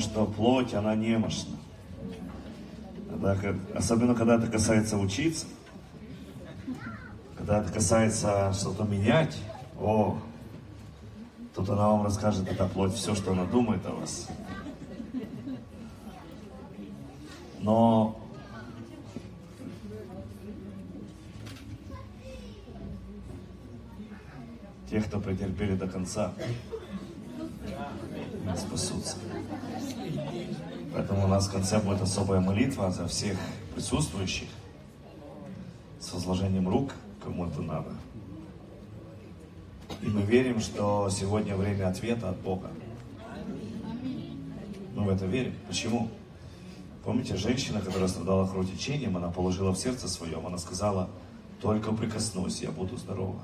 что плоть, она немощна. Когда, особенно когда это касается учиться, когда это касается что-то менять, о, тут она вам расскажет, эта плоть, все, что она думает о вас. Но те, кто претерпели до конца, спасутся. Поэтому у нас в конце будет особая молитва за всех присутствующих с возложением рук, кому это надо. И мы верим, что сегодня время ответа от Бога. Мы в это верим. Почему? Помните, женщина, которая страдала кровотечением, она положила в сердце своем, она сказала, только прикоснусь, я буду здорова.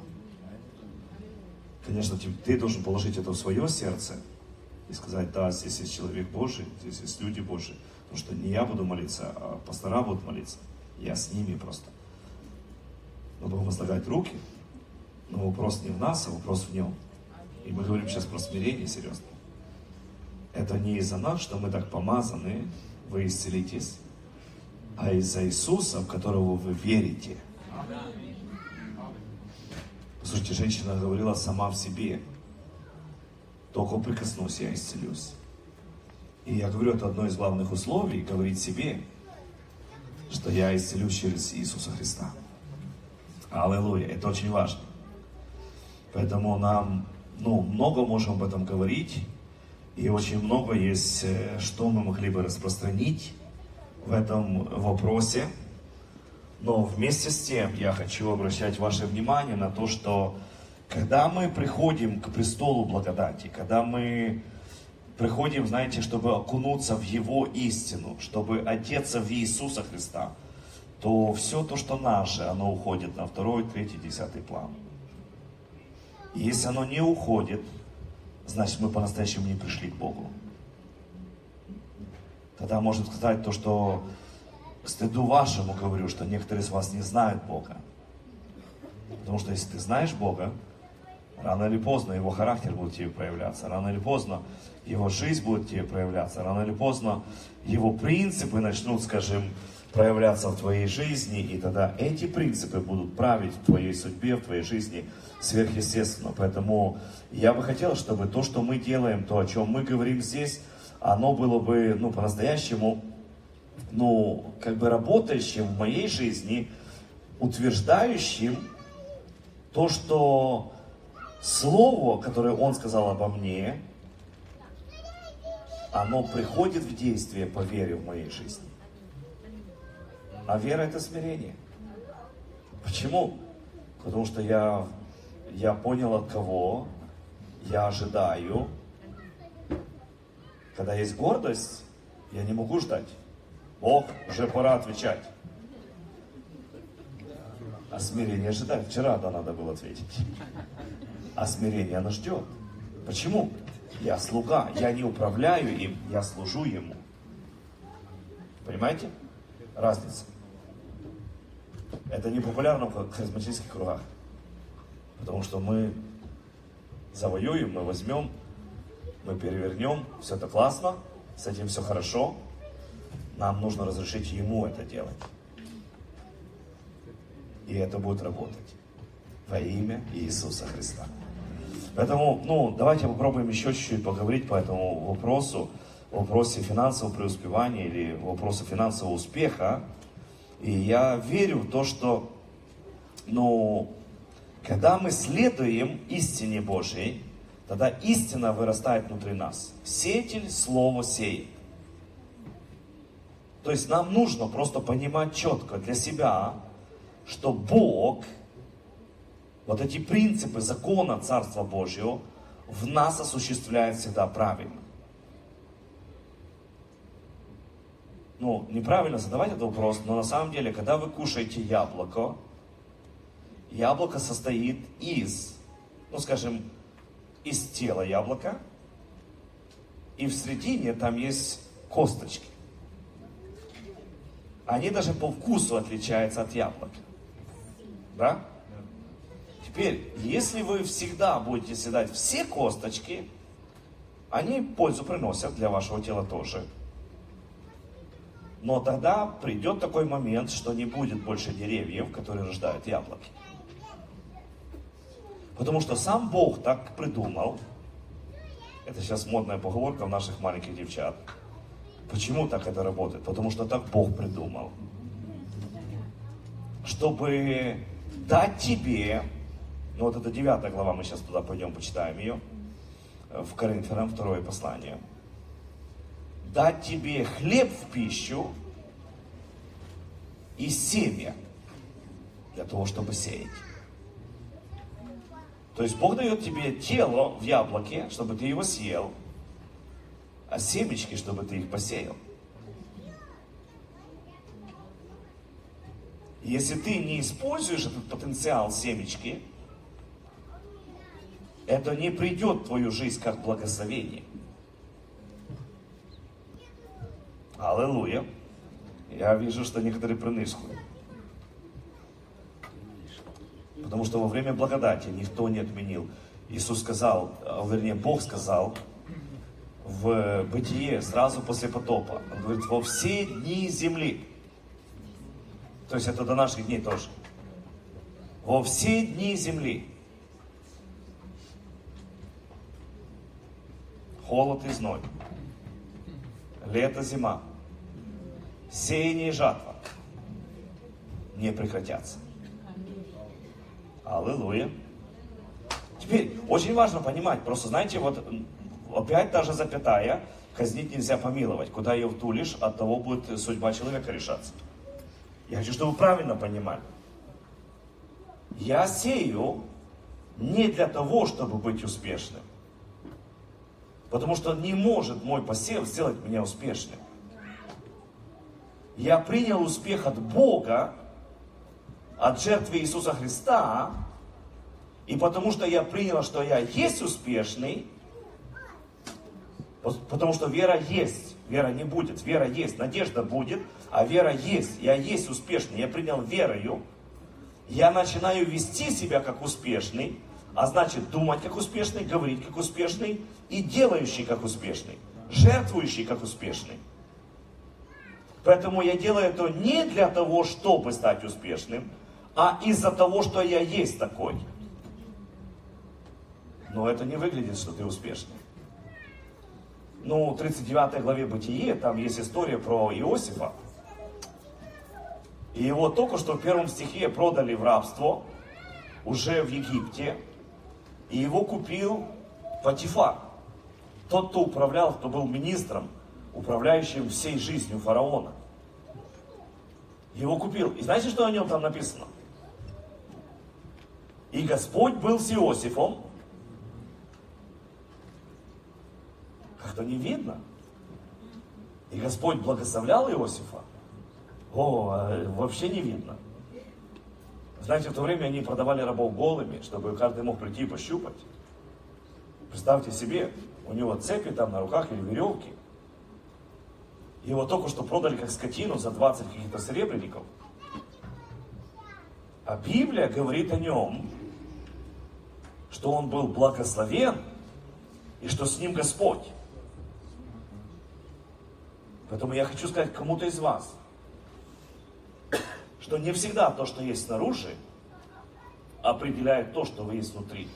Конечно, ты должен положить это в свое сердце и сказать, да, здесь есть человек Божий, здесь есть люди Божии. Потому что не я буду молиться, а пастора будут молиться. Я с ними просто. Мы будем возлагать руки, но вопрос не в нас, а вопрос в нем. И мы говорим сейчас про смирение, серьезно. Это не из-за нас, что мы так помазаны, вы исцелитесь, а из-за Иисуса, в которого вы верите. Слушайте, женщина говорила сама в себе, только прикоснусь, я исцелюсь. И я говорю, это одно из главных условий, говорить себе, что я исцелюсь через Иисуса Христа. Аллилуйя, это очень важно. Поэтому нам, ну, много можем об этом говорить, и очень много есть, э, что мы могли бы распространить в этом вопросе. Но вместе с тем я хочу обращать ваше внимание на то, что когда мы приходим к престолу благодати, когда мы приходим, знаете, чтобы окунуться в Его истину, чтобы одеться в Иисуса Христа, то все то, что наше, оно уходит на второй, третий, десятый план. И если оно не уходит, значит мы по-настоящему не пришли к Богу. Тогда можно сказать то, что стыду вашему говорю, что некоторые из вас не знают Бога. Потому что если ты знаешь Бога, рано или поздно его характер будет тебе проявляться, рано или поздно его жизнь будет тебе проявляться, рано или поздно его принципы начнут, скажем, проявляться в твоей жизни, и тогда эти принципы будут править в твоей судьбе, в твоей жизни сверхъестественно. Поэтому я бы хотел, чтобы то, что мы делаем, то, о чем мы говорим здесь, оно было бы, ну, по-настоящему ну, как бы работающим в моей жизни, утверждающим то, что слово, которое он сказал обо мне, оно приходит в действие по вере в моей жизни. А вера это смирение. Почему? Потому что я, я понял от кого я ожидаю. Когда есть гордость, я не могу ждать. Бог, уже пора отвечать. А смирение ожидает. Вчера да надо было ответить. А смирение оно ждет. Почему? Я слуга, я не управляю им, я служу ему. Понимаете? Разница. Это не популярно в харизматических кругах. Потому что мы завоюем, мы возьмем, мы перевернем, все это классно, с этим все хорошо, нам нужно разрешить ему это делать. И это будет работать во имя Иисуса Христа. Поэтому, ну, давайте попробуем еще чуть-чуть поговорить по этому вопросу, вопросе финансового преуспевания или вопросе финансового успеха. И я верю в то, что, ну, когда мы следуем истине Божьей, тогда истина вырастает внутри нас. Сеятель слово сеет. То есть нам нужно просто понимать четко для себя, что Бог, вот эти принципы закона Царства Божьего в нас осуществляет всегда правильно. Ну, неправильно задавать этот вопрос, но на самом деле, когда вы кушаете яблоко, яблоко состоит из, ну скажем, из тела яблока, и в середине там есть косточки они даже по вкусу отличаются от яблок. Да? Теперь, если вы всегда будете съедать все косточки, они пользу приносят для вашего тела тоже. Но тогда придет такой момент, что не будет больше деревьев, которые рождают яблоки. Потому что сам Бог так придумал. Это сейчас модная поговорка у наших маленьких девчат. Почему так это работает? Потому что так Бог придумал. Чтобы дать тебе, ну вот это 9 глава, мы сейчас туда пойдем, почитаем ее, в Коринфянам, второе послание. Дать тебе хлеб в пищу и семя для того, чтобы сеять. То есть Бог дает тебе тело в яблоке, чтобы ты его съел, а семечки, чтобы ты их посеял. Если ты не используешь этот потенциал семечки, это не придет в твою жизнь как благословение. Аллилуйя. Я вижу, что некоторые принышкуют. Потому что во время благодати никто не отменил. Иисус сказал, а, вернее, Бог сказал в Бытие сразу после потопа. Он говорит, во все дни земли. То есть это до наших дней тоже. Во все дни земли. Холод и зной. Лето, зима. Сеяние и жатва не прекратятся. Аллилуйя. Теперь, очень важно понимать, просто знаете, вот опять даже запятая, казнить нельзя помиловать. Куда ее втулишь, от того будет судьба человека решаться. Я хочу, чтобы вы правильно понимали. Я сею не для того, чтобы быть успешным. Потому что не может мой посев сделать меня успешным. Я принял успех от Бога, от жертвы Иисуса Христа, и потому что я принял, что я есть успешный, потому что вера есть, вера не будет, вера есть, надежда будет, а вера есть, я есть успешный, я принял верою, я начинаю вести себя как успешный, а значит думать как успешный, говорить как успешный и делающий как успешный, жертвующий как успешный. Поэтому я делаю это не для того, чтобы стать успешным, а из-за того, что я есть такой. Но это не выглядит, что ты успешный. Ну, в 39 главе Бытие, там есть история про Иосифа. И его только что в первом стихе продали в рабство, уже в Египте. И его купил Патифар. Тот, кто управлял, кто был министром, управляющим всей жизнью фараона. Его купил. И знаете, что о нем там написано? И Господь был с Иосифом. Как-то не видно. И Господь благословлял Иосифа. О, а, вообще не видно. Знаете, в то время они продавали рабов голыми, чтобы каждый мог прийти и пощупать. Представьте себе, у него цепи там на руках или веревки. Его только что продали как скотину за 20 каких-то серебряников. А Библия говорит о нем, что он был благословен и что с ним Господь. Поэтому я хочу сказать кому-то из вас, что не всегда то, что есть снаружи, определяет то, что вы есть внутри.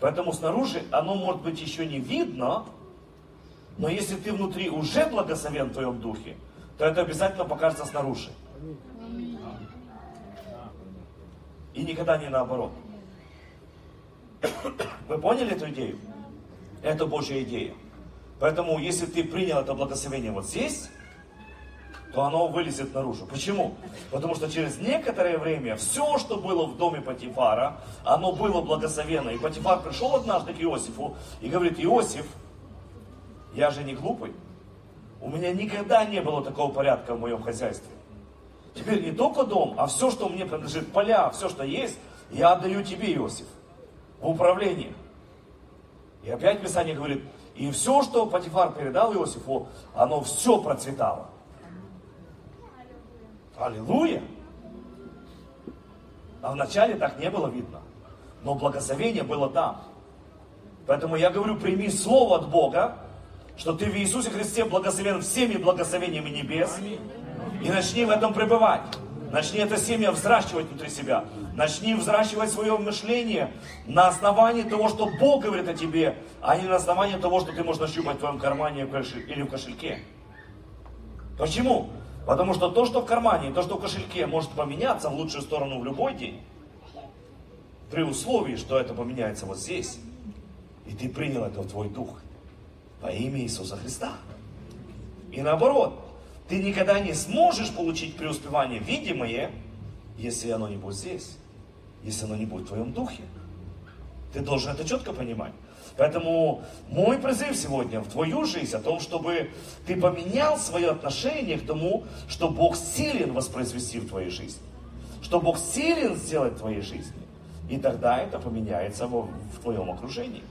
Поэтому снаружи оно может быть еще не видно, но если ты внутри уже благословен в твоем духе, то это обязательно покажется снаружи. И никогда не наоборот. Вы поняли эту идею? Это Божья идея. Поэтому, если ты принял это благословение вот здесь, то оно вылезет наружу. Почему? Потому что через некоторое время все, что было в доме Патифара, оно было благословенно. И Патифар пришел однажды к Иосифу и говорит, Иосиф, я же не глупый. У меня никогда не было такого порядка в моем хозяйстве. Теперь не только дом, а все, что мне принадлежит, поля, все, что есть, я отдаю тебе, Иосиф в управлении. И опять Писание говорит, и все, что Патифар передал Иосифу, оно все процветало. Аллилуйя! А вначале так не было видно. Но благословение было там. Поэтому я говорю, прими слово от Бога, что ты в Иисусе Христе благословен всеми благословениями небес. И начни в этом пребывать. Начни это семя взращивать внутри себя. Начни взращивать свое мышление на основании того, что Бог говорит о тебе, а не на основании того, что ты можешь нащупать в твоем кармане или в кошельке. Почему? Потому что то, что в кармане, то, что в кошельке, может поменяться в лучшую сторону в любой день. При условии, что это поменяется вот здесь. И ты принял это в твой дух. Во имя Иисуса Христа. И наоборот, ты никогда не сможешь получить преуспевание видимое, если оно не будет здесь, если оно не будет в твоем духе. Ты должен это четко понимать. Поэтому мой призыв сегодня в твою жизнь о том, чтобы ты поменял свое отношение к тому, что Бог силен воспроизвести в твоей жизни. Что Бог силен сделать в твоей жизни. И тогда это поменяется в, в твоем окружении.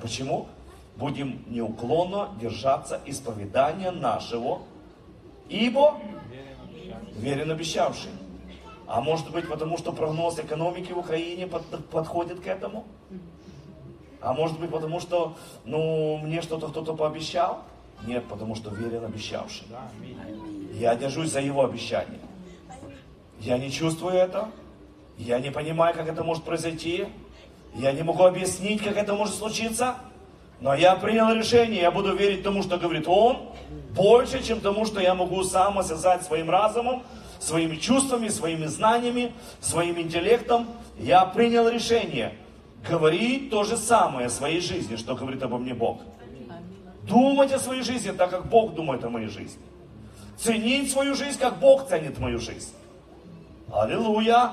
Почему? Будем неуклонно держаться исповедания нашего Ибо верен обещавший. А может быть потому, что прогноз экономики в Украине под, подходит к этому? А может быть потому, что ну, мне что-то кто-то пообещал? Нет, потому что верен обещавший. Я держусь за его обещание. Я не чувствую это. Я не понимаю, как это может произойти. Я не могу объяснить, как это может случиться. Но я принял решение, я буду верить тому, что говорит Он, больше, чем тому, что я могу сам осязать своим разумом, своими чувствами, своими знаниями, своим интеллектом. Я принял решение говорить то же самое о своей жизни, что говорит обо мне Бог. Думать о своей жизни так, как Бог думает о моей жизни. Ценить свою жизнь, как Бог ценит мою жизнь. Аллилуйя!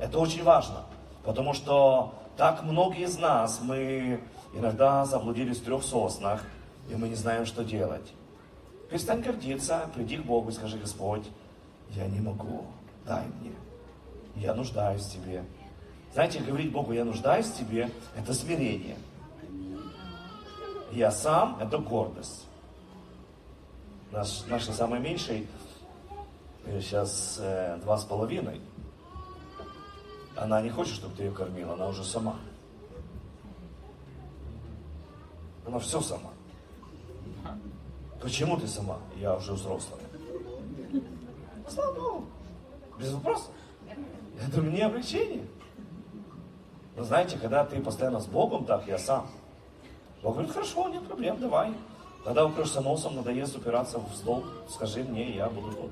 Это очень важно, потому что так многие из нас, мы иногда заблудились в трех соснах, и мы не знаем, что делать. Перестань гордиться, приди к Богу и скажи, Господь, я не могу, дай мне. Я нуждаюсь в Тебе. Знаете, говорить Богу, я нуждаюсь в Тебе, это смирение. Я сам, это гордость. Наш, наша самая меньшая, сейчас э, два с половиной, она не хочет, чтобы ты ее кормил, она уже сама. Она все сама. Почему ты сама? Я уже взрослая. Слава Богу. Без вопросов. Это мне облегчение. Но знаете, когда ты постоянно с Богом, так я сам. Бог говорит, хорошо, нет проблем, давай. Когда упрешься носом, надоест упираться в стол, скажи мне, я буду тут.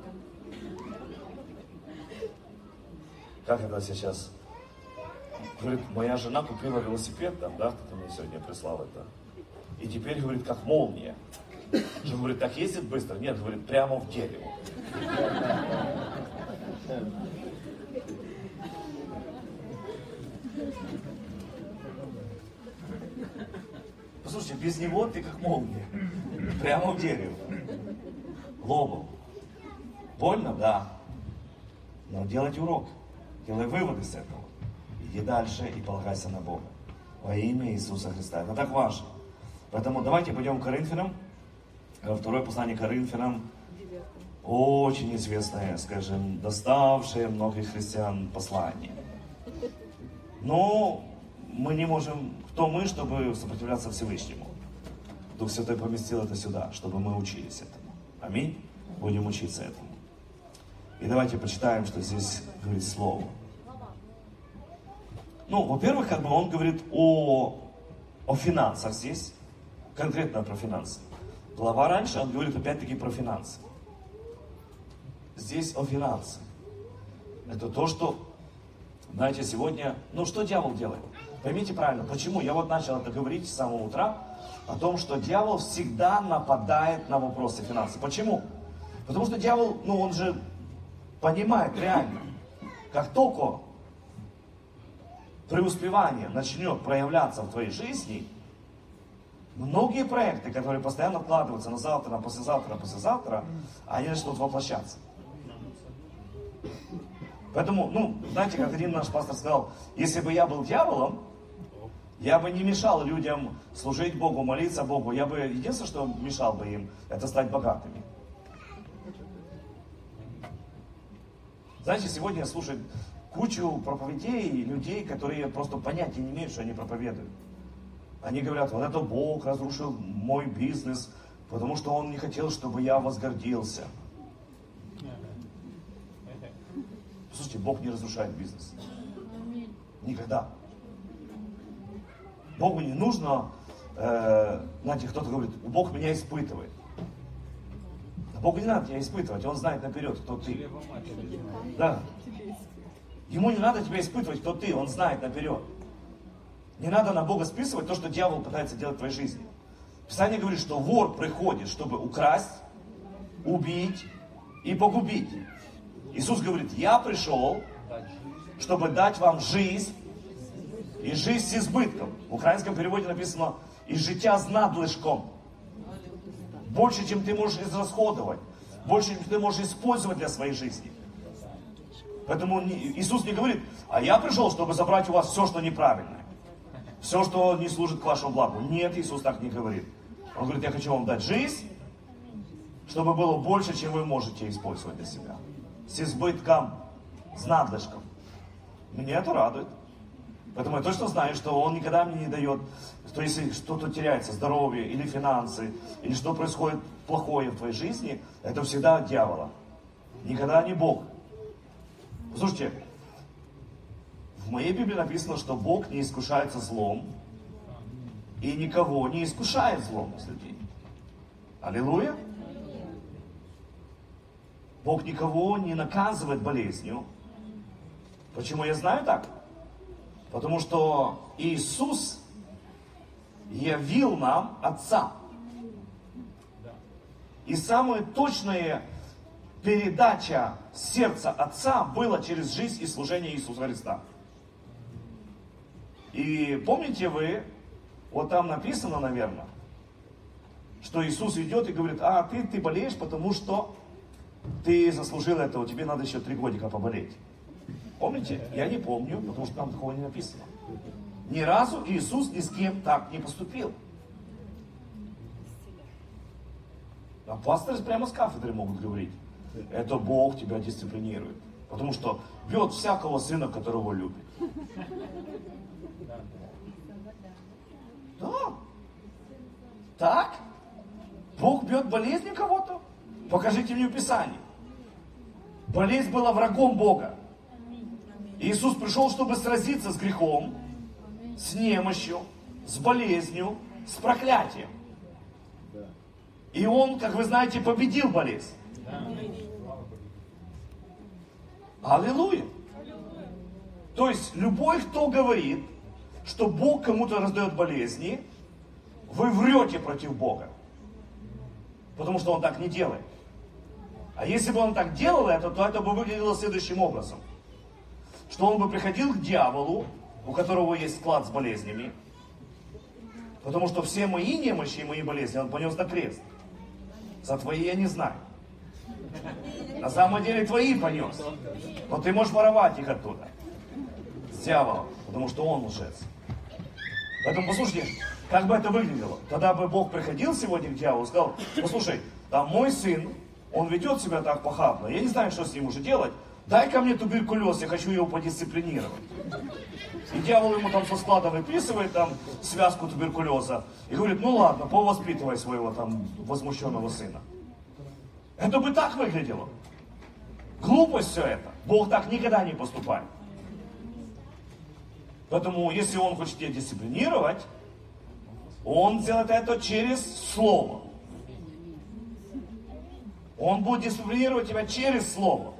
Как это сейчас? Говорит, моя жена купила велосипед, там, да, кто-то мне сегодня прислал это. И теперь, говорит, как молния. Что, говорит, так ездит быстро? Нет, говорит, прямо в дерево. Послушайте, без него ты как молния. Прямо в дерево. Лобом. Больно? Да. Но делать урок. Делай выводы с этого. Иди дальше и полагайся на Бога. Во имя Иисуса Христа. Это так важно. Поэтому давайте пойдем к Коринфянам. Второе послание Коринфянам. Очень известное, скажем, доставшее многих христиан послание. Но мы не можем, кто мы, чтобы сопротивляться Всевышнему. Дух Святой поместил это сюда, чтобы мы учились этому. Аминь. Будем учиться этому. И давайте почитаем, что здесь говорит Слово. Ну, во-первых, как бы он говорит о, о финансах здесь, конкретно про финансы. Глава раньше, он говорит опять-таки про финансы. Здесь о финансах. Это то, что, знаете, сегодня, ну что дьявол делает? Поймите правильно, почему? Я вот начал это говорить с самого утра, о том, что дьявол всегда нападает на вопросы финансов. Почему? Потому что дьявол, ну он же понимает реально, как только преуспевание начнет проявляться в твоей жизни, многие проекты, которые постоянно вкладываются на завтра, на послезавтра, на послезавтра, они начнут воплощаться. Поэтому, ну, знаете, как один наш пастор сказал, если бы я был дьяволом, я бы не мешал людям служить Богу, молиться Богу. Я бы, единственное, что мешал бы им, это стать богатыми. Знаете, сегодня слушать кучу проповедей людей, которые просто понятия не имеют, что они проповедуют. Они говорят, вот это Бог разрушил мой бизнес, потому что Он не хотел, чтобы я возгордился. Слушайте, Бог не разрушает бизнес. Никогда. Богу не нужно, э, знаете, кто-то говорит, Бог меня испытывает. Богу не надо тебя испытывать, Он знает наперед, кто ты. Да. Ему не надо тебя испытывать, кто ты, Он знает наперед. Не надо на Бога списывать то, что дьявол пытается делать в твоей жизни. Писание говорит, что вор приходит, чтобы украсть, убить и погубить. Иисус говорит, я пришел, чтобы дать вам жизнь, и жизнь с избытком. В украинском переводе написано, и життя с надлишком. Больше, чем ты можешь израсходовать. Больше, чем ты можешь использовать для своей жизни. Поэтому Иисус не говорит, а я пришел, чтобы забрать у вас все, что неправильное. Все, что не служит к вашему благу. Нет, Иисус так не говорит. Он говорит, я хочу вам дать жизнь, чтобы было больше, чем вы можете использовать для себя. С избытком, с надлишком. Меня это радует. Поэтому я точно знаю, что Он никогда мне не дает, что если что-то теряется, здоровье или финансы, или что происходит плохое в твоей жизни, это всегда от дьявола. Никогда не Бог. Послушайте, в моей Библии написано, что Бог не искушается злом и никого не искушает злом из людей. Аллилуйя. Бог никого не наказывает болезнью. Почему я знаю так? Потому что Иисус явил нам Отца. И самая точная передача сердца Отца была через жизнь и служение Иисуса Христа. И помните вы, вот там написано, наверное, что Иисус идет и говорит, а ты, ты болеешь, потому что ты заслужил этого, тебе надо еще три годика поболеть. Помните? Я не помню, потому что там такого не написано. Ни разу Иисус ни с кем так не поступил. А пасторы прямо с кафедры могут говорить. Это Бог тебя дисциплинирует. Потому что бьет всякого сына, которого любит. Да. Так? Бог бьет болезнью кого-то? Покажите мне в Писании. Болезнь была врагом Бога. Иисус пришел, чтобы сразиться с грехом, с немощью, с болезнью, с проклятием. И Он, как вы знаете, победил болезнь. Аллилуйя. То есть любой, кто говорит, что Бог кому-то раздает болезни, вы врете против Бога. Потому что Он так не делает. А если бы Он так делал это, то это бы выглядело следующим образом что он бы приходил к дьяволу, у которого есть склад с болезнями, потому что все мои немощи и мои болезни он понес на крест. За твои я не знаю. На самом деле твои понес. Но ты можешь воровать их оттуда. С дьяволом, потому что он лжец. Поэтому послушайте, как бы это выглядело? Тогда бы Бог приходил сегодня к дьяволу и сказал, послушай, там мой сын, он ведет себя так похабно, я не знаю, что с ним уже делать, дай ко мне туберкулез, я хочу его подисциплинировать. И дьявол ему там со склада выписывает там связку туберкулеза и говорит, ну ладно, повоспитывай своего там возмущенного сына. Это бы так выглядело. Глупость все это. Бог так никогда не поступает. Поэтому, если Он хочет тебя дисциплинировать, Он сделает это через Слово. Он будет дисциплинировать тебя через Слово.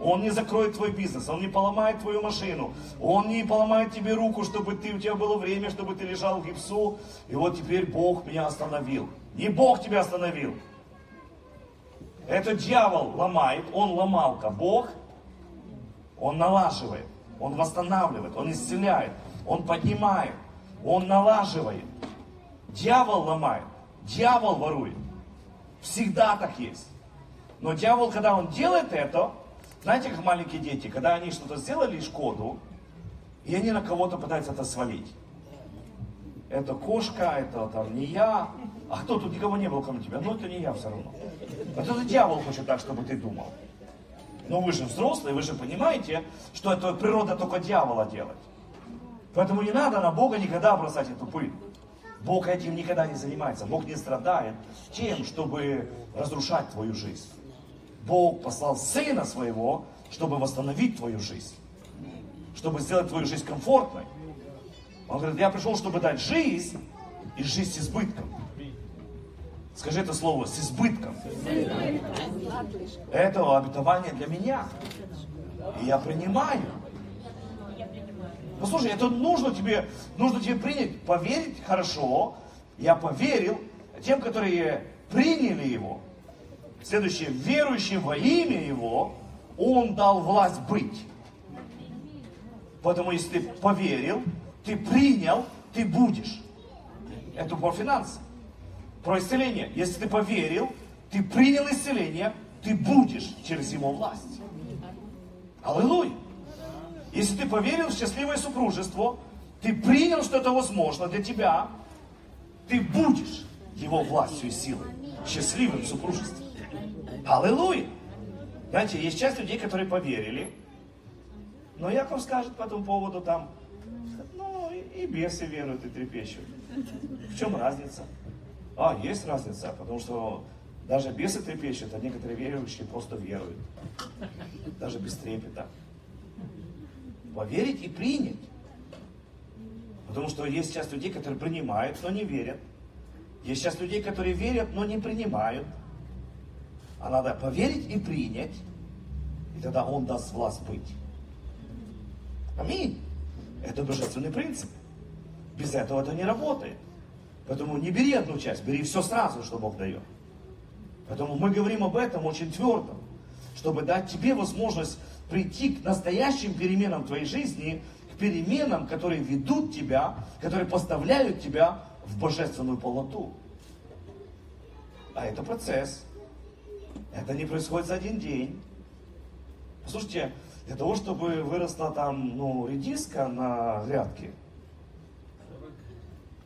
Он не закроет твой бизнес, он не поломает твою машину, он не поломает тебе руку, чтобы ты, у тебя было время, чтобы ты лежал в гипсу, и вот теперь Бог меня остановил. Не Бог тебя остановил. Это дьявол ломает, он ломалка. Бог, он налаживает, он восстанавливает, он исцеляет, он поднимает, он налаживает. Дьявол ломает, дьявол ворует. Всегда так есть. Но дьявол, когда он делает это, знаете, как маленькие дети, когда они что-то сделали шкоду, и они на кого-то пытаются это свалить. Это кошка, это там не я. А кто тут никого не был, кроме тебя? Ну это не я все равно. Вот это дьявол хочет так, чтобы ты думал. Но вы же взрослые, вы же понимаете, что это природа только дьявола делать. Поэтому не надо на Бога никогда бросать эту пыль. Бог этим никогда не занимается. Бог не страдает тем, чтобы разрушать твою жизнь. Бог послал Сына Своего, чтобы восстановить твою жизнь. Чтобы сделать твою жизнь комфортной. Он говорит, я пришел, чтобы дать жизнь и жизнь с избытком. Скажи это слово, с избытком. Это обетование для меня. И я принимаю. Послушай, это нужно тебе, нужно тебе принять, поверить хорошо. Я поверил тем, которые приняли его. Следующее, верующим во имя его, он дал власть быть. Поэтому, если ты поверил, ты принял, ты будешь. Это про финансы, про исцеление. Если ты поверил, ты принял исцеление, ты будешь через его власть. Аллилуйя. Если ты поверил в счастливое супружество, ты принял, что это возможно для тебя, ты будешь его властью и силой счастливым в супружестве. Аллилуйя! Знаете, есть часть людей, которые поверили, но Яков скажет по этому поводу там, ну и бесы веруют и трепещут. В чем разница? А, есть разница, потому что даже бесы трепещут, а некоторые верующие просто веруют. Даже без трепета поверить и принять. Потому что есть часть людей, которые принимают, но не верят. Есть часть людей, которые верят, но не принимают. А надо поверить и принять, и тогда Он даст власть быть. Аминь. Это божественный принцип. Без этого это не работает. Поэтому не бери одну часть, бери все сразу, что Бог дает. Поэтому мы говорим об этом очень твердо, чтобы дать тебе возможность прийти к настоящим переменам твоей жизни, к переменам, которые ведут тебя, которые поставляют тебя в божественную полноту. А это процесс. Это не происходит за один день. Послушайте, для того, чтобы выросла там, ну, редиска на грядке,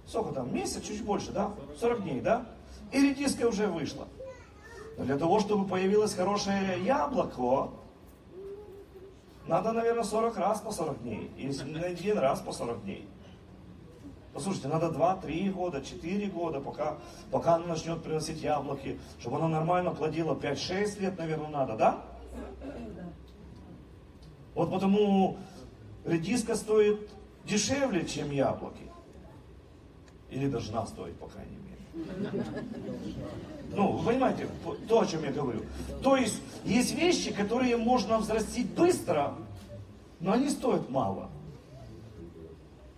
сколько там, месяц, чуть больше, да? 40 дней, да? И редиска уже вышла. Но для того, чтобы появилось хорошее яблоко, надо, наверное, 40 раз по 40 дней. Если не один раз по 40 дней. Послушайте, надо 2-3 года, 4 года, пока, пока она начнет приносить яблоки, чтобы она нормально плодила 5-6 лет, наверное, надо, да? Вот потому редиска стоит дешевле, чем яблоки. Или должна стоить, по крайней мере. Ну, вы понимаете, то, о чем я говорю. То есть, есть вещи, которые можно взрастить быстро, но они стоят мало.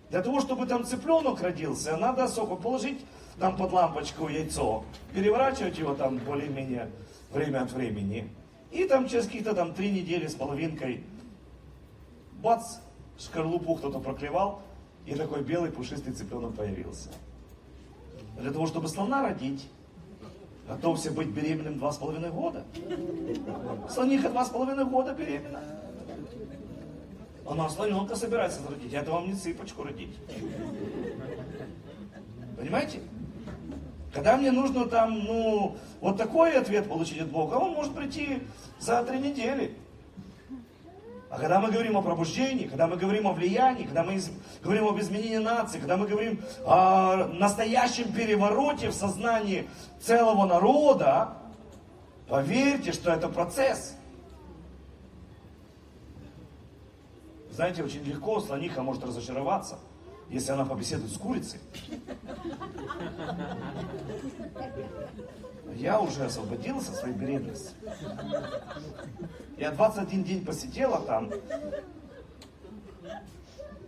Для того, чтобы там цыпленок родился, надо соку положить там под лампочку яйцо, переворачивать его там более-менее время от времени. И там через какие-то там три недели с половинкой, бац, шкарлупу кто-то проклевал, и такой белый пушистый цыпленок появился. Для того, чтобы слона родить, Готовься быть беременным два с половиной года. Слониха два с половиной года беременна. Она слоненка собирается родить. Это вам не цыпочку родить. Понимаете? Когда мне нужно там, ну, вот такой ответ получить от Бога, он может прийти за три недели. А когда мы говорим о пробуждении, когда мы говорим о влиянии, когда мы говорим об изменении нации, когда мы говорим о настоящем перевороте в сознании целого народа, поверьте, что это процесс. Знаете, очень легко слониха может разочароваться, если она побеседует с курицей. Я уже освободился от своей беременности. Я 21 день посидела там,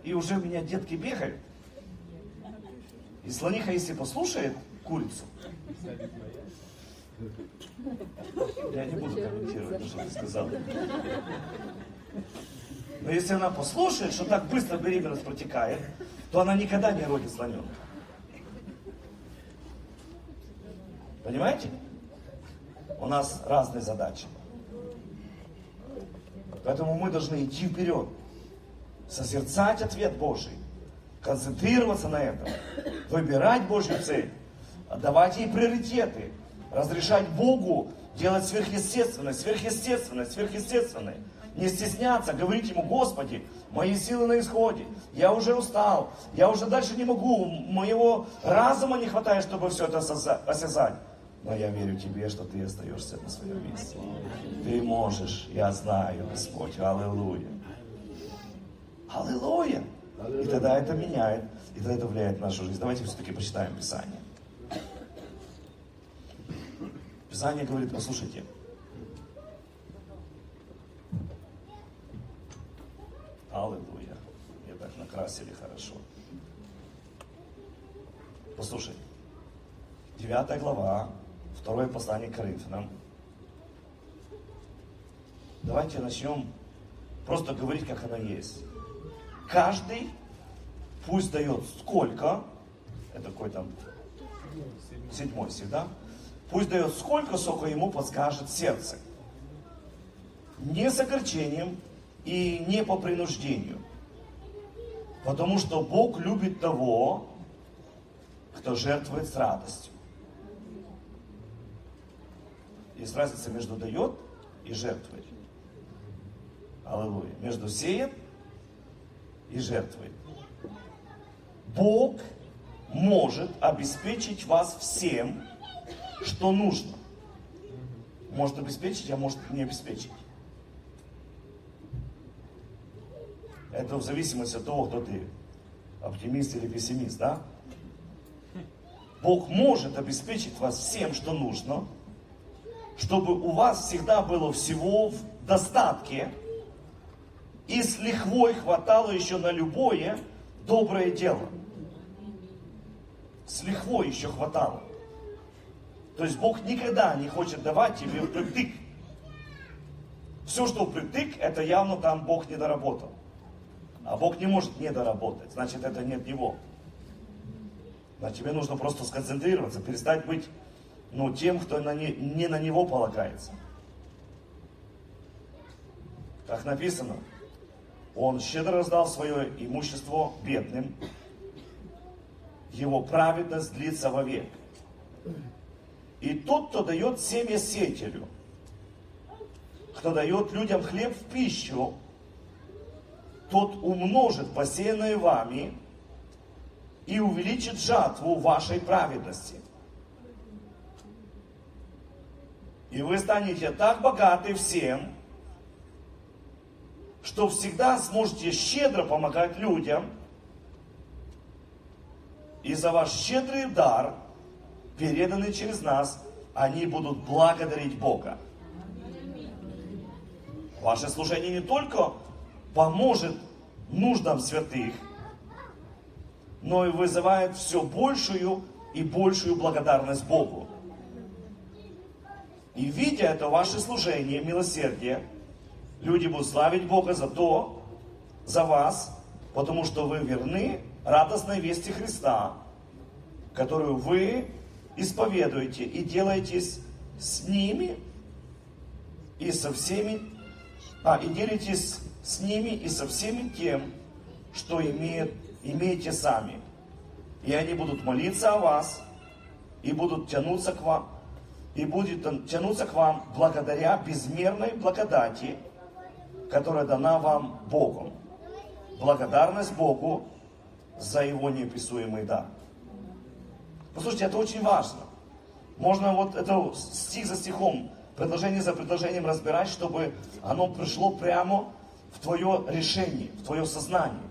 и уже у меня детки бегают. И слониха, если послушает курицу, я не буду комментировать то, что ты сказал. Но если она послушает, что так быстро беременность протекает, то она никогда не родит слоненка. Понимаете? У нас разные задачи. Поэтому мы должны идти вперед, созерцать ответ Божий, концентрироваться на этом, выбирать Божью цель, отдавать ей приоритеты, разрешать Богу делать сверхъестественное, сверхъестественное, сверхъестественное. Не стесняться, говорить ему, Господи, мои силы на исходе, я уже устал, я уже дальше не могу, моего разума не хватает, чтобы все это осязать. Но я верю тебе, что ты остаешься на своем месте. Ты можешь, я знаю, Господь. Аллилуйя. Аллилуйя. И тогда это меняет, и тогда это влияет на нашу жизнь. Давайте все-таки почитаем Писание. Писание говорит, послушайте, Аллилуйя. Мне так накрасили хорошо. Послушай, 9 глава, второе послание Коринфянам. Давайте начнем просто говорить, как оно есть. Каждый пусть дает сколько, это какой там седьмой всегда, пусть дает сколько, сколько ему подскажет сердце. Не с огорчением, и не по принуждению. Потому что Бог любит того, кто жертвует с радостью. Есть разница между дает и жертвует. Аллилуйя. Между сеет и жертвует. Бог может обеспечить вас всем, что нужно. Может обеспечить, а может не обеспечить. Это в зависимости от того, кто ты, оптимист или пессимист, да? Бог может обеспечить вас всем, что нужно, чтобы у вас всегда было всего в достатке, и с лихвой хватало еще на любое доброе дело. С лихвой еще хватало. То есть Бог никогда не хочет давать тебе впритык. Все, что впритык, это явно там Бог не доработал. А Бог не может не доработать, значит это нет Него. Значит, тебе нужно просто сконцентрироваться, перестать быть ну, тем, кто на не, не на Него полагается. Как написано, Он щедро раздал свое имущество бедным, Его праведность длится вовек. И тот, кто дает семя сеятелю, кто дает людям хлеб в пищу, тот умножит посеянное вами и увеличит жатву вашей праведности. И вы станете так богаты всем, что всегда сможете щедро помогать людям, и за ваш щедрый дар, переданный через нас, они будут благодарить Бога. Ваше служение не только поможет нуждам святых, но и вызывает все большую и большую благодарность Богу. И видя это ваше служение, милосердие, люди будут славить Бога за то, за вас, потому что вы верны радостной вести Христа, которую вы исповедуете и делаетесь с ними и со всеми, а, и делитесь с ними и со всеми тем, что имеет, имеете сами. И они будут молиться о вас, и будут тянуться к вам, и будет тянуться к вам благодаря безмерной благодати, которая дана вам Богом. Благодарность Богу за Его неописуемый дар. Послушайте, это очень важно. Можно вот это стих за стихом, предложение за предложением разбирать, чтобы оно пришло прямо в твое решение, в твое сознание.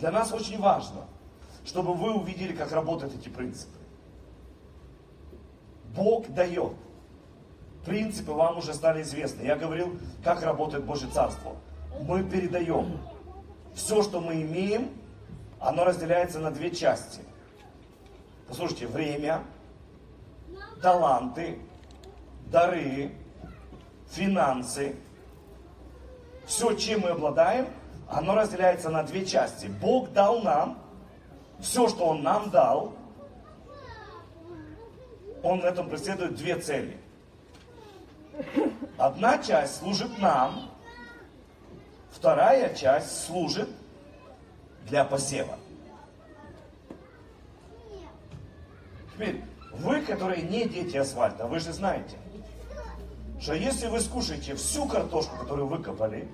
Для нас очень важно, чтобы вы увидели, как работают эти принципы. Бог дает. Принципы вам уже стали известны. Я говорил, как работает Божье Царство. Мы передаем. Все, что мы имеем, оно разделяется на две части. Послушайте, время, таланты, дары, финансы, все, чем мы обладаем, оно разделяется на две части. Бог дал нам, все, что Он нам дал, Он в этом преследует две цели. Одна часть служит нам, вторая часть служит для посева. Теперь, Вы, которые не дети асфальта, вы же знаете, что если вы скушаете всю картошку, которую выкопали,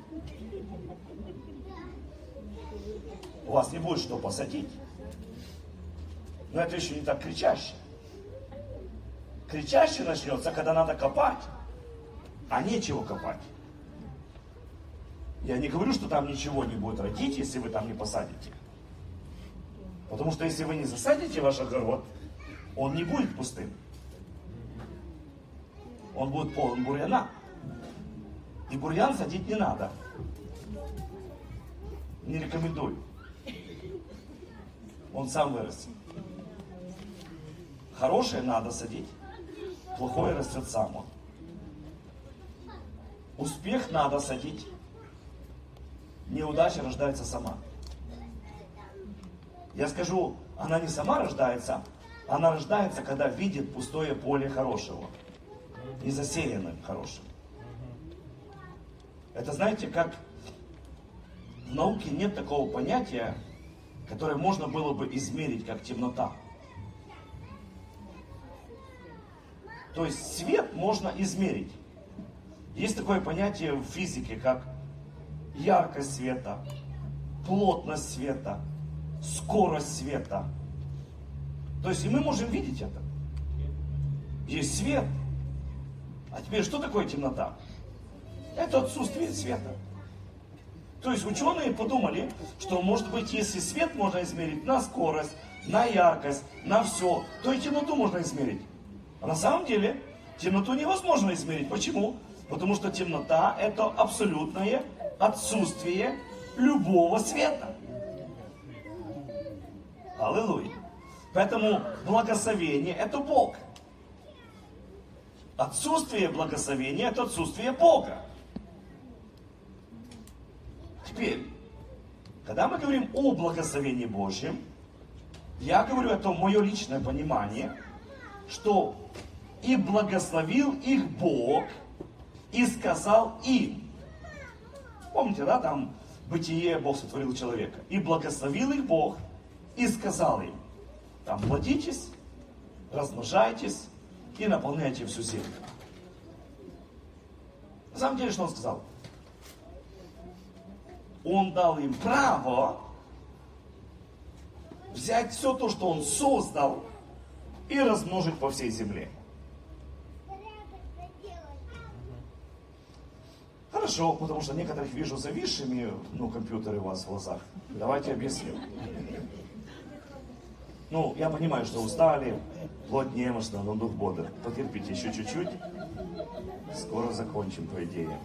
у вас не будет что посадить. Но это еще не так кричаще. Кричаще начнется, когда надо копать, а нечего копать. Я не говорю, что там ничего не будет родить, если вы там не посадите. Потому что если вы не засадите ваш огород, он не будет пустым. Он будет полон бурьяна. И бурьян садить не надо. Не рекомендую. Он сам вырастет. Хорошее надо садить, плохое растет само. Успех надо садить, неудача рождается сама. Я скажу, она не сама рождается, она рождается, когда видит пустое поле хорошего, не засеянным хорошим. Это знаете, как в науке нет такого понятия, которое можно было бы измерить как темнота. То есть свет можно измерить. Есть такое понятие в физике, как яркость света, плотность света, скорость света. То есть и мы можем видеть это. Есть свет. А теперь что такое темнота? Это отсутствие света. То есть ученые подумали, что может быть, если свет можно измерить на скорость, на яркость, на все, то и темноту можно измерить. А на самом деле темноту невозможно измерить. Почему? Потому что темнота это абсолютное отсутствие любого света. Аллилуйя. Поэтому благословение это Бог. Отсутствие благословения это отсутствие Бога. Теперь, когда мы говорим о благословении Божьем, я говорю, это мое личное понимание, что и благословил их Бог, и сказал им. Помните, да, там бытие Бог сотворил человека. И благословил их Бог, и сказал им, там, плодитесь, размножайтесь и наполняйте всю землю. На самом деле, что он сказал? Он дал им право взять все то, что он создал, и размножить по всей земле. Хорошо, потому что некоторых вижу зависшими, ну, компьютеры у вас в глазах. Давайте объясню. Ну, я понимаю, что устали, плоть немощна, но дух бодр. Потерпите еще чуть-чуть. Скоро закончим, по идее.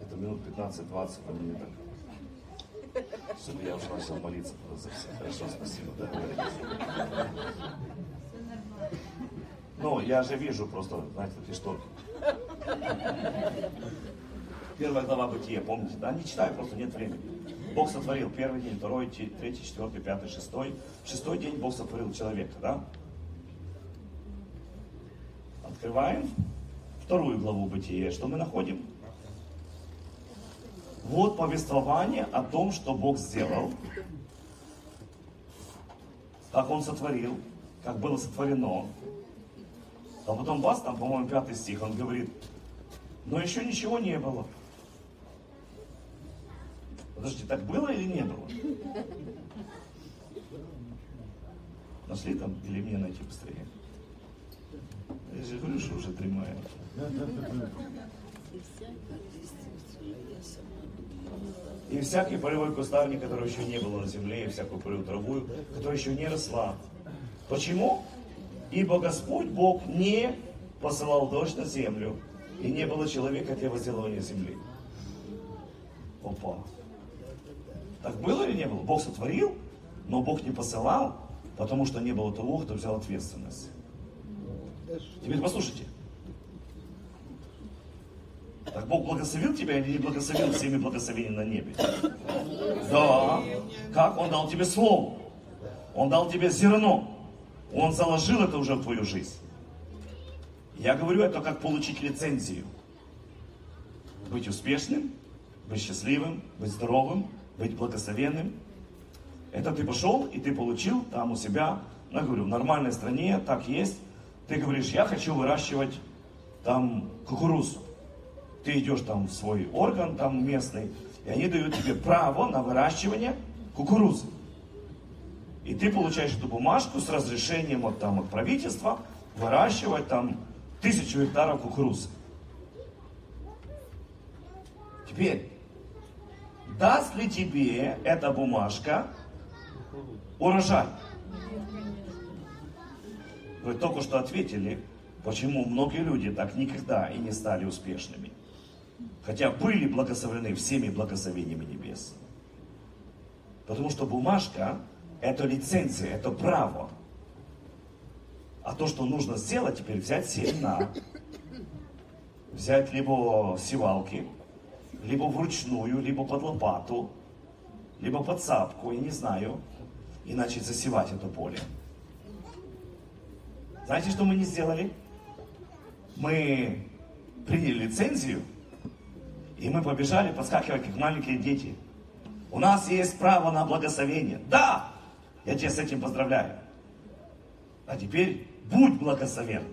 Это минут 15-20, по мне так. Чтобы я уже начал молиться за всех. Хорошо, спасибо. Да, ну, я же вижу просто, знаете, такие шторки. Первая глава Бытия, помните, да? Не читаю, просто нет времени. Бог сотворил первый день, второй, третий, четвертый, пятый, шестой. В шестой день Бог сотворил человека, да? Открываем вторую главу Бытия. Что мы находим? Вот повествование о том, что Бог сделал, как Он сотворил, как было сотворено. А потом вас, там, по-моему, пятый стих, он говорит, но еще ничего не было. Подождите, так было или не было? Нашли там или мне найти быстрее? Я же говорю, что уже дремаю. И всякий полевой кустарник, который еще не было на земле, и всякую полевую траву, которая еще не росла. Почему? Ибо Господь Бог не посылал дождь на землю, и не было человека для возделывания земли. Опа. Так было или не было? Бог сотворил, но Бог не посылал, потому что не было того, кто взял ответственность. Теперь послушайте. Так Бог благословил тебя или не благословил всеми благословениями на небе? Да. Как? Он дал тебе слово. Он дал тебе зерно. Он заложил это уже в твою жизнь. Я говорю это как получить лицензию. Быть успешным, быть счастливым, быть здоровым, быть благословенным. Это ты пошел и ты получил там у себя я говорю, в нормальной стране так есть. Ты говоришь, я хочу выращивать там кукурузу. Ты идешь там в свой орган там местный, и они дают тебе право на выращивание кукурузы. И ты получаешь эту бумажку с разрешением вот там от правительства выращивать там тысячу гектаров кукурузы. Теперь, даст ли тебе эта бумажка урожай? Вы только что ответили, почему многие люди так никогда и не стали успешными. Хотя были благословлены всеми благословениями небес. Потому что бумажка – это лицензия, это право. А то, что нужно сделать, теперь взять семена, взять либо севалки, либо вручную, либо под лопату, либо под сапку, я не знаю, и начать засевать это поле. Знаете, что мы не сделали? Мы приняли лицензию, и мы побежали подскакивать, как маленькие дети. У нас есть право на благословение. Да! Я тебя с этим поздравляю. А теперь будь благословен.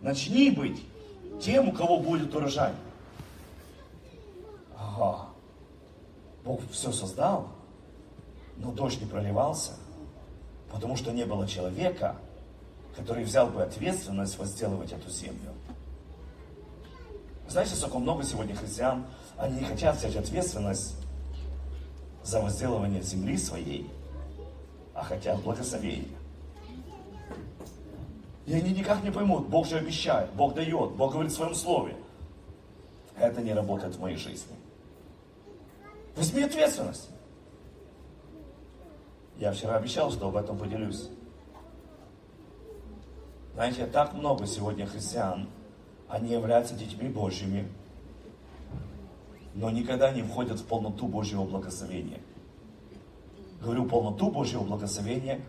Начни быть тем, у кого будет урожай. Ага. Бог все создал, но дождь не проливался, потому что не было человека, который взял бы ответственность возделывать эту землю. Знаете, сколько много сегодня христиан, они не хотят взять ответственность за возделывание земли своей, а хотят благословения. И они никак не поймут, Бог же обещает, Бог дает, Бог говорит в своем слове. Это не работает в моей жизни. Возьми ответственность. Я вчера обещал, что об этом поделюсь. Знаете, так много сегодня христиан, они являются детьми Божьими, но никогда не входят в полноту Божьего благословения. Говорю, полноту Божьего благословения,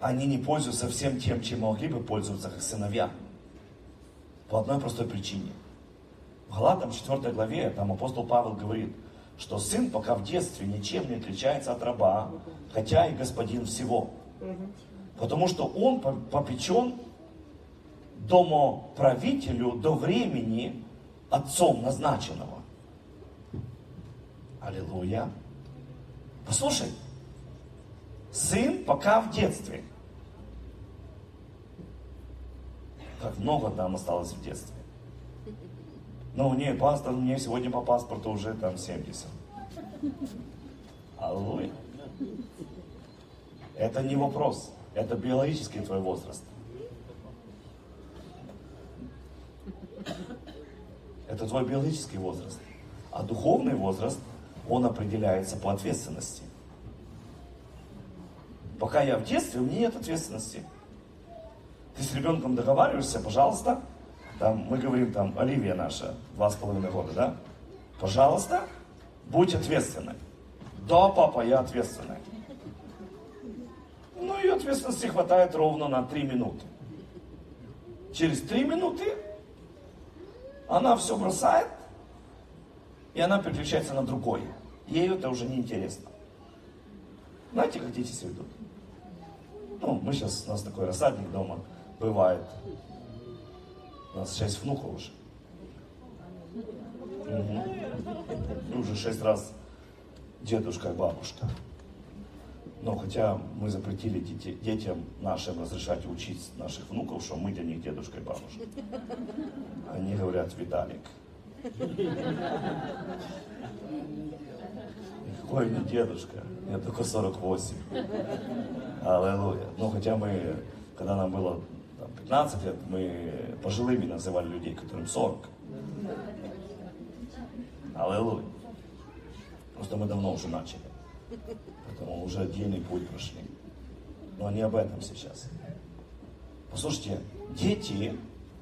они не пользуются всем тем, чем могли бы пользоваться как сыновья. По одной простой причине. В Галатам 4 главе, там апостол Павел говорит, что сын пока в детстве ничем не отличается от раба, хотя и господин всего. Потому что он попечен домоправителю до времени отцом назначенного. Аллилуйя. Послушай, сын пока в детстве. Как много там осталось в детстве. Ну, не, пастор, мне сегодня по паспорту уже там 70. Аллилуйя. Это не вопрос. Это биологический твой возраст. Это твой биологический возраст. А духовный возраст, он определяется по ответственности. Пока я в детстве, у меня нет ответственности. Ты с ребенком договариваешься, пожалуйста, там, мы говорим, там, Оливия наша, два с половиной года, да? Пожалуйста, будь ответственной. Да, папа, я ответственная. Ну и ответственности хватает ровно на три минуты. Через три минуты она все бросает, и она переключается на другое. Ей это уже не интересно. Знаете, как дети себя ведут? Ну, мы сейчас, у нас такой рассадник дома бывает. У нас шесть внуков уже. Угу. Уже шесть раз дедушка и бабушка. Но хотя мы запретили детям нашим разрешать учить наших внуков, что мы для них дедушка и бабушка. Они говорят, Виталик. Какой мне дедушка? Мне только 48. Аллилуйя. Ну, хотя мы, когда нам было там, 15 лет, мы пожилыми называли людей, которым 40. Аллилуйя. Просто мы давно уже начали. Поэтому уже отдельный путь прошли. Но не об этом сейчас. Послушайте, дети,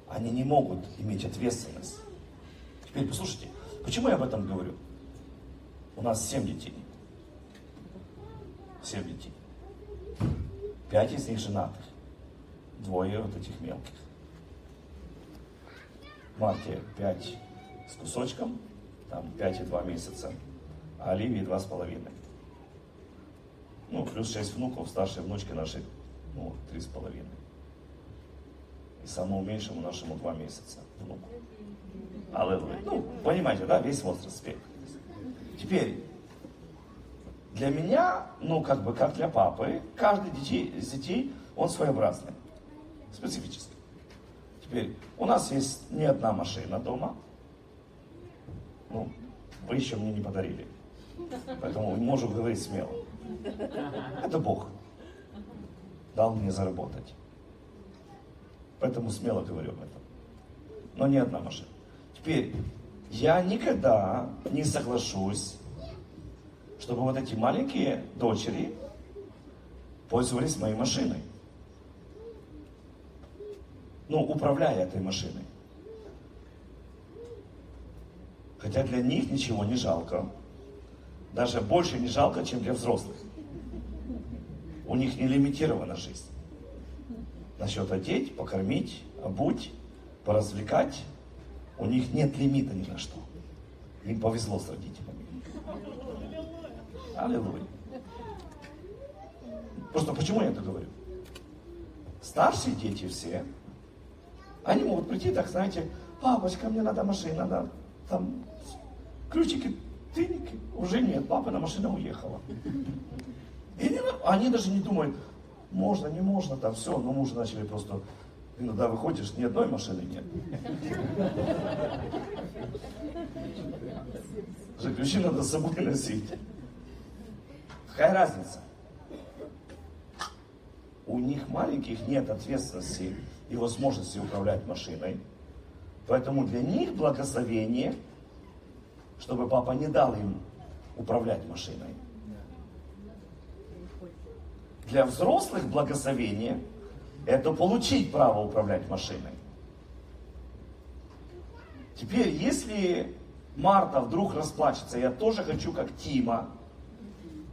они не могут иметь ответственность. Теперь послушайте, почему я об этом говорю? У нас семь детей. Семь детей. Пять из них женатых. Двое вот этих мелких. Марте пять с кусочком, там пять и два месяца, а Оливии два с половиной. Ну, плюс шесть внуков, старшей внучки нашей ну, три с половиной. И самому меньшему нашему два месяца, внуку. Аллилуйя. Ну, понимаете, да, весь возраст спектр. Теперь, для меня, ну, как бы, как для папы, каждый детей, из детей, он своеобразный, специфический. Теперь, у нас есть не одна машина дома, ну, вы еще мне не подарили. Поэтому можем говорить смело. Это Бог дал мне заработать. Поэтому смело говорю об этом. Но не одна машина. Теперь, я никогда не соглашусь, чтобы вот эти маленькие дочери пользовались моей машиной. Ну, управляя этой машиной. Хотя для них ничего не жалко. Даже больше не жалко, чем для взрослых. У них не лимитирована жизнь. Насчет одеть, покормить, обуть, поразвлекать, у них нет лимита ни на что. Им повезло с родителями. Аллилуйя. Просто почему я это говорю? Старшие дети все, они могут прийти так, знаете, папочка, мне надо машина, надо там ключики, тыники. Уже нет, папина машина уехала. И они, даже не думают, можно, не можно, там все, но мы уже начали просто, иногда выходишь, ни одной машины нет. Же ключи надо с собой носить. Какая разница? У них маленьких нет ответственности и возможности управлять машиной. Поэтому для них благословение, чтобы папа не дал им управлять машиной. Для взрослых благословение – это получить право управлять машиной. Теперь, если Марта вдруг расплачется, я тоже хочу, как Тима,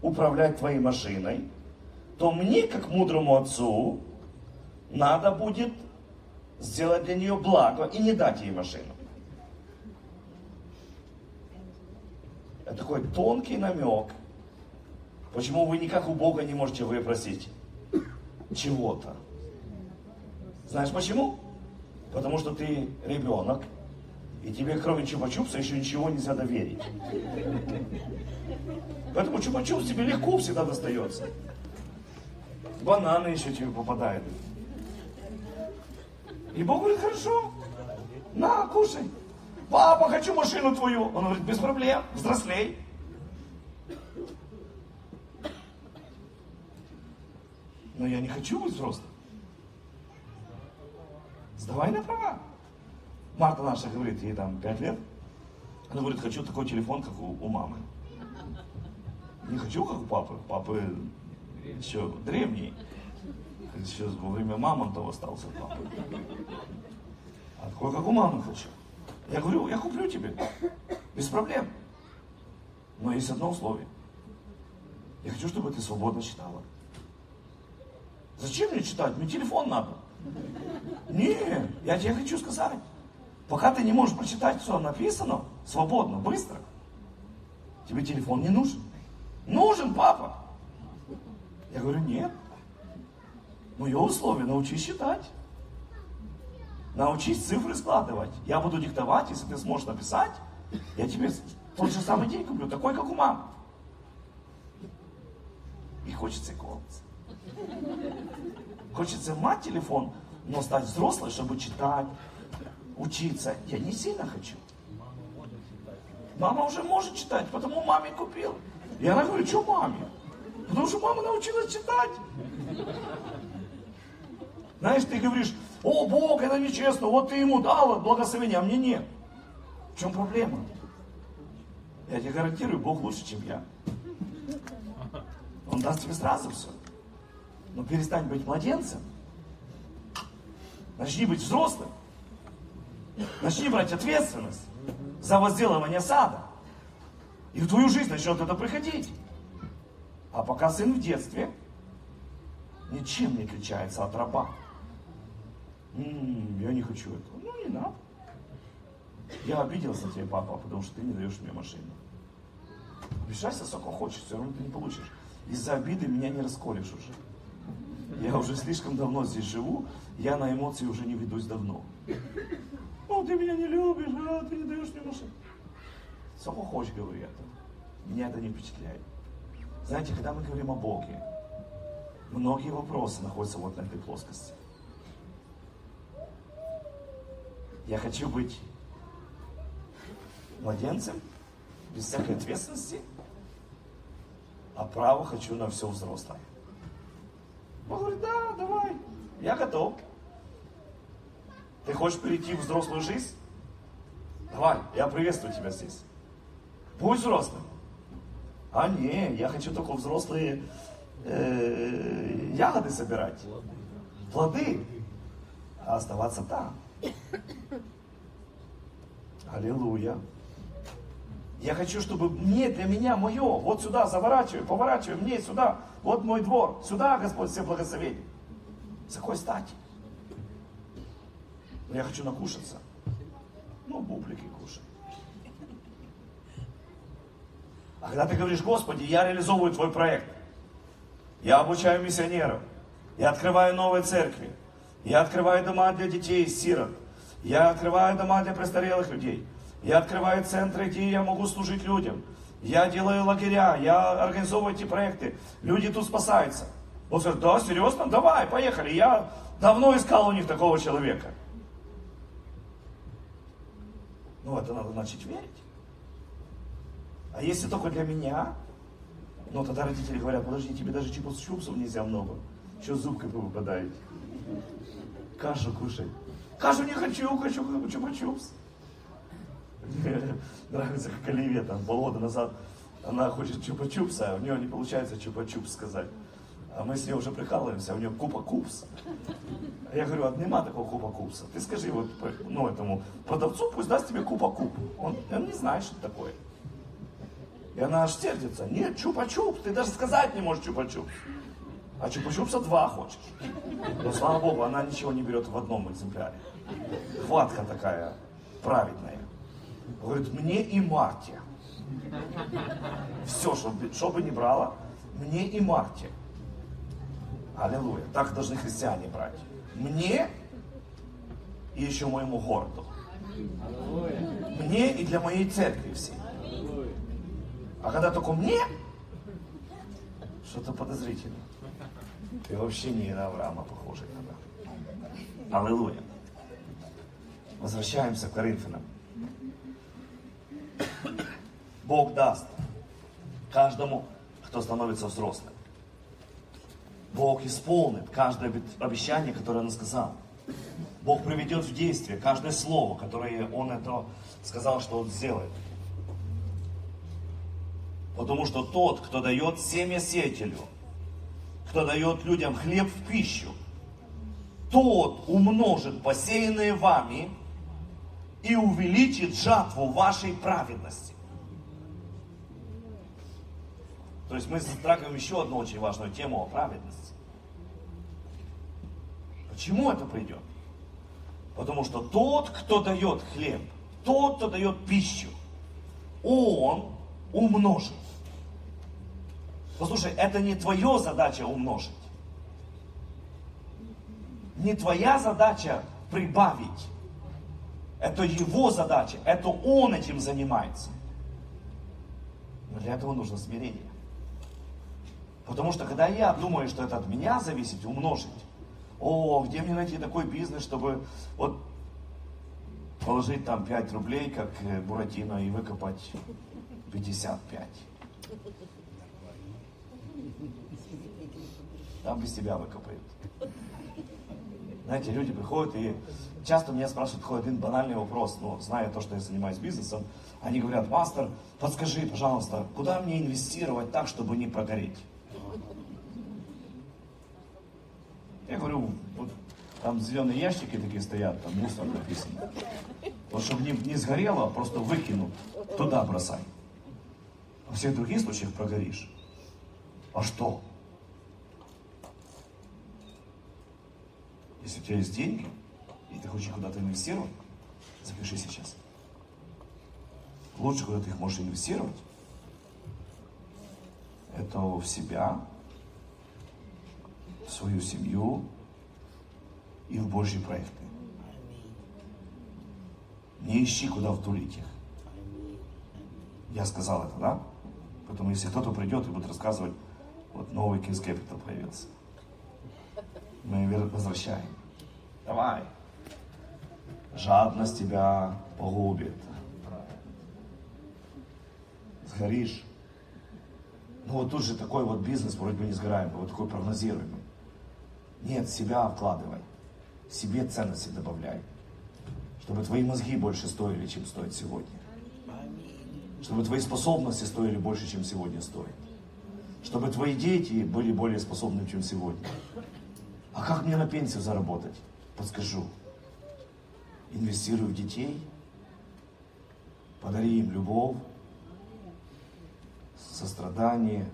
управлять твоей машиной, то мне, как мудрому отцу, надо будет сделать для нее благо и не дать ей машину. Это такой тонкий намек, почему вы никак у Бога не можете выпросить чего-то. Знаешь почему? Потому что ты ребенок, и тебе кроме чупа-чупса еще ничего нельзя доверить. Поэтому чупа-чупс тебе легко всегда достается. Бананы еще тебе попадают. И Бог говорит, хорошо, на, кушай. Папа, хочу машину твою. Он говорит, без проблем, взрослей. Но я не хочу быть взрослым. Сдавай на права. Марта наша говорит, ей там 5 лет. Она говорит, хочу такой телефон, как у, у мамы. Не хочу, как у папы. Папы еще древний. Еще во время мамонтова остался папа. А такой, как у мамы хочу. Я говорю, я куплю тебе. Без проблем. Но есть одно условие. Я хочу, чтобы ты свободно читала. Зачем мне читать? Мне телефон надо. Не, я тебе хочу сказать. Пока ты не можешь прочитать, что написано, свободно, быстро, тебе телефон не нужен. Нужен, папа. Я говорю, нет. Мое условие, научись читать. Научись цифры складывать. Я буду диктовать, если ты сможешь написать, я тебе тот же самый день куплю, такой, как у мамы. И хочется колоться. Хочется мать телефон, но стать взрослой, чтобы читать, учиться. Я не сильно хочу. Мама уже может читать, потому маме купил. И она говорит, что маме? Потому что мама научилась читать. Знаешь, ты говоришь, о, Бог, это нечестно, вот ты ему дал благословение, а мне нет. В чем проблема? Я тебе гарантирую, Бог лучше, чем я. Он даст тебе сразу все. Но перестань быть младенцем. Начни быть взрослым. Начни брать ответственность за возделывание сада. И в твою жизнь начнет это приходить. А пока сын в детстве, ничем не отличается от раба. Я не хочу этого. Ну, не надо. Я обиделся на тебя, папа, потому что ты не даешь мне машину. Обижайся сколько хочешь, все равно ты не получишь. Из-за обиды меня не расколешь уже. Я уже слишком давно здесь живу, я на эмоции уже не ведусь давно. Ну, ты меня не любишь, а ты не даешь мне машину. Сколько хочешь, говори это. Меня это не впечатляет. Знаете, когда мы говорим о Боге, многие вопросы находятся вот на этой плоскости. Я хочу быть младенцем, без всякой ответственности, а право хочу на все взрослое. Он говорит, да, давай, я готов. Ты хочешь перейти в взрослую жизнь? Давай, я приветствую тебя здесь. Будь взрослым. А не, я хочу только взрослые э, ягоды собирать. Плоды. А оставаться там. Аллилуйя. Я хочу, чтобы мне, для меня, мое, вот сюда заворачивай, поворачивай, мне сюда, вот мой двор, сюда, Господь, все благословения. С какой стати? Я хочу накушаться. Ну, бублики кушай. А когда ты говоришь, Господи, я реализовываю твой проект, я обучаю миссионеров, я открываю новые церкви, я открываю дома для детей и сирот, я открываю дома для престарелых людей, я открываю центры, где я могу служить людям, я делаю лагеря, я организовываю эти проекты, люди тут спасаются. Он говорит, да, серьезно? Давай, поехали. Я давно искал у них такого человека. Ну, это надо начать верить. А если только для меня, ну, тогда родители говорят, подожди, тебе даже чипсов нельзя много. Еще зубкой выпадает. Кашу кушай. Кашу не хочу, хочу чупа-чупс. Мне нравится, как Оливия там полгода назад, она хочет чупа-чупса, а у нее не получается чупа-чупс сказать. А мы с ней уже прикалываемся, а у нее купа купс. А я говорю, а нема такого купа купса. Ты скажи вот, ну, этому продавцу, пусть даст тебе купа куп. Он, он не знает, что это такое. И она аж сердится. Нет, чупа-чупс, ты даже сказать не можешь чупа-чупс. А чупа-чупса два хочешь. Но слава богу, она ничего не берет в одном экземпляре. Хватка такая праведная. Говорит, мне и Марте. Все, чтобы, чтобы не брала, мне и Марте. Аллилуйя. Так должны христиане брать. Мне и еще моему городу. Мне и для моей церкви всей. А когда только мне, что-то подозрительно. Ты вообще не на Авраама похожий тогда. Аллилуйя. Возвращаемся к Коринфянам. Бог даст каждому, кто становится взрослым. Бог исполнит каждое обещание, которое Он сказал. Бог приведет в действие каждое слово, которое Он это сказал, что Он сделает. Потому что тот, кто дает семя сеятелю, кто дает людям хлеб в пищу, тот умножит посеянное вами и увеличит жатву вашей праведности. То есть мы затрагиваем еще одну очень важную тему о праведности. Почему это придет? Потому что тот, кто дает хлеб, тот, кто дает пищу, он умножит. Послушай, это не твоя задача умножить. Не твоя задача прибавить. Это его задача. Это он этим занимается. Но для этого нужно смирение. Потому что когда я думаю, что это от меня зависит, умножить, о, где мне найти такой бизнес, чтобы вот положить там 5 рублей, как э, Буратино, и выкопать 55. Там без тебя выкопают. Знаете, люди приходят и часто меня спрашивают такой один банальный вопрос, ну, зная то, что я занимаюсь бизнесом, они говорят, мастер, подскажи, пожалуйста, куда мне инвестировать так, чтобы не прогореть? Я говорю, вот там зеленые ящики такие стоят, там мусор написано. Вот чтобы не, не сгорело, просто выкину, туда бросай. Во всех других случаях прогоришь. А что? Если у тебя есть деньги, и ты хочешь куда-то инвестировать, запиши сейчас. Лучше, куда ты их можешь инвестировать, это в себя, свою семью и в Божьи проекты. Не ищи, куда втулить их. Я сказал это, да? Поэтому если кто-то придет и будет рассказывать, вот новый Kings Capital появился. Мы возвращаем. Давай. Жадность тебя погубит. Сгоришь. Ну вот тут же такой вот бизнес вроде бы не сгораемый, вот такой прогнозируемый. Нет, себя вкладывай. Себе ценности добавляй. Чтобы твои мозги больше стоили, чем стоят сегодня. Чтобы твои способности стоили больше, чем сегодня стоят. Чтобы твои дети были более способны, чем сегодня. А как мне на пенсию заработать? Подскажу. Инвестируй в детей, подари им любовь, сострадание,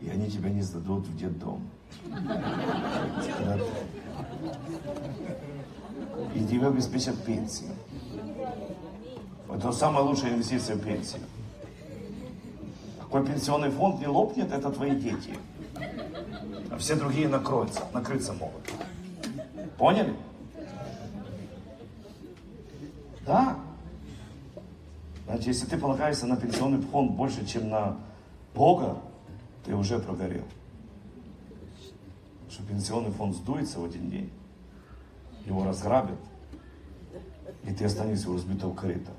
и они тебя не сдадут в детдом. И тебе обеспечат пенсию. Это самая лучшая инвестиция в пенсию. Какой пенсионный фонд не лопнет, это твои дети. А все другие накроются, накрыться могут. Поняли? Да. Значит, если ты полагаешься на пенсионный фонд больше, чем на Бога, ты уже прогорел. Что пенсионный фонд сдуется в один день, его разграбят, и ты останешься у разбитого корыта.